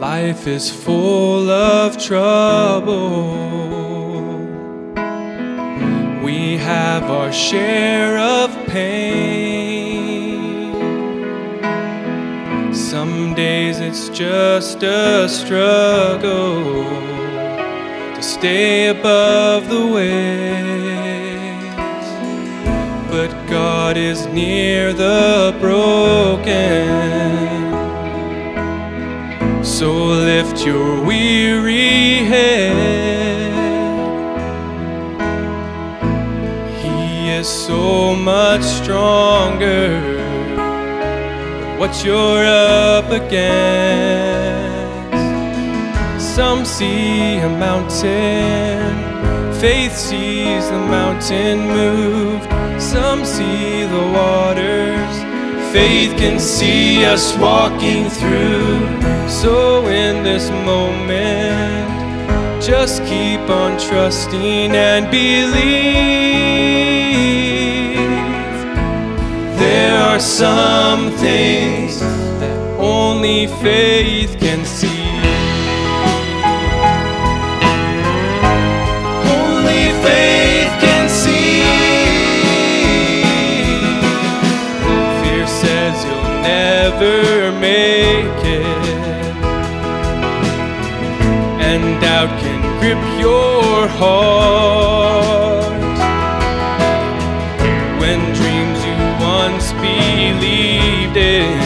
Life is full of trouble. We have our share of pain. Some days it's just a struggle to stay above the waves. But God is near the broken. So lift your weary head. He is so much stronger what you're up against. Some see a mountain, faith sees the mountain moved. Some see the waters, faith can see us walking through. This moment, just keep on trusting and believe. There are some things that only faith can see. Only faith can see. Fear says you'll never make doubt can grip your heart. When dreams you once believed in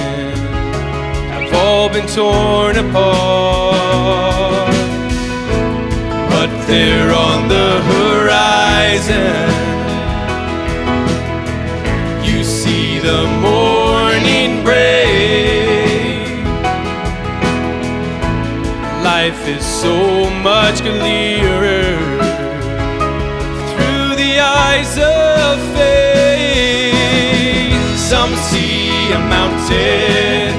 have all been torn apart but they're on the horizon. Life is so much clearer through the eyes of faith. Some see a mountain,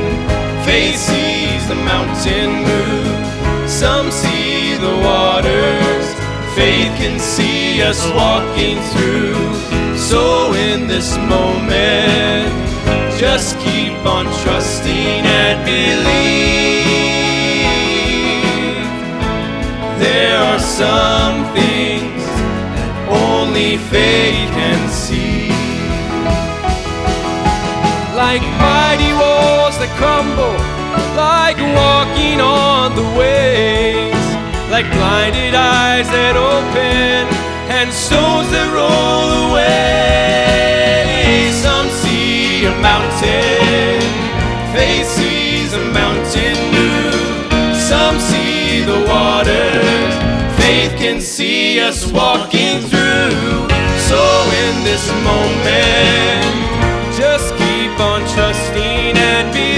faith sees the mountain move. Some see the waters, faith can see us walking through. So in this moment, just keep on trusting and believe. Faith can see. Like mighty walls that crumble, like walking on the waves, like blinded eyes that open and stones that roll away. Some see a mountain, faith sees a mountain move. Some see the waters, faith can see us walking through. So in this moment, just keep on trusting and believing.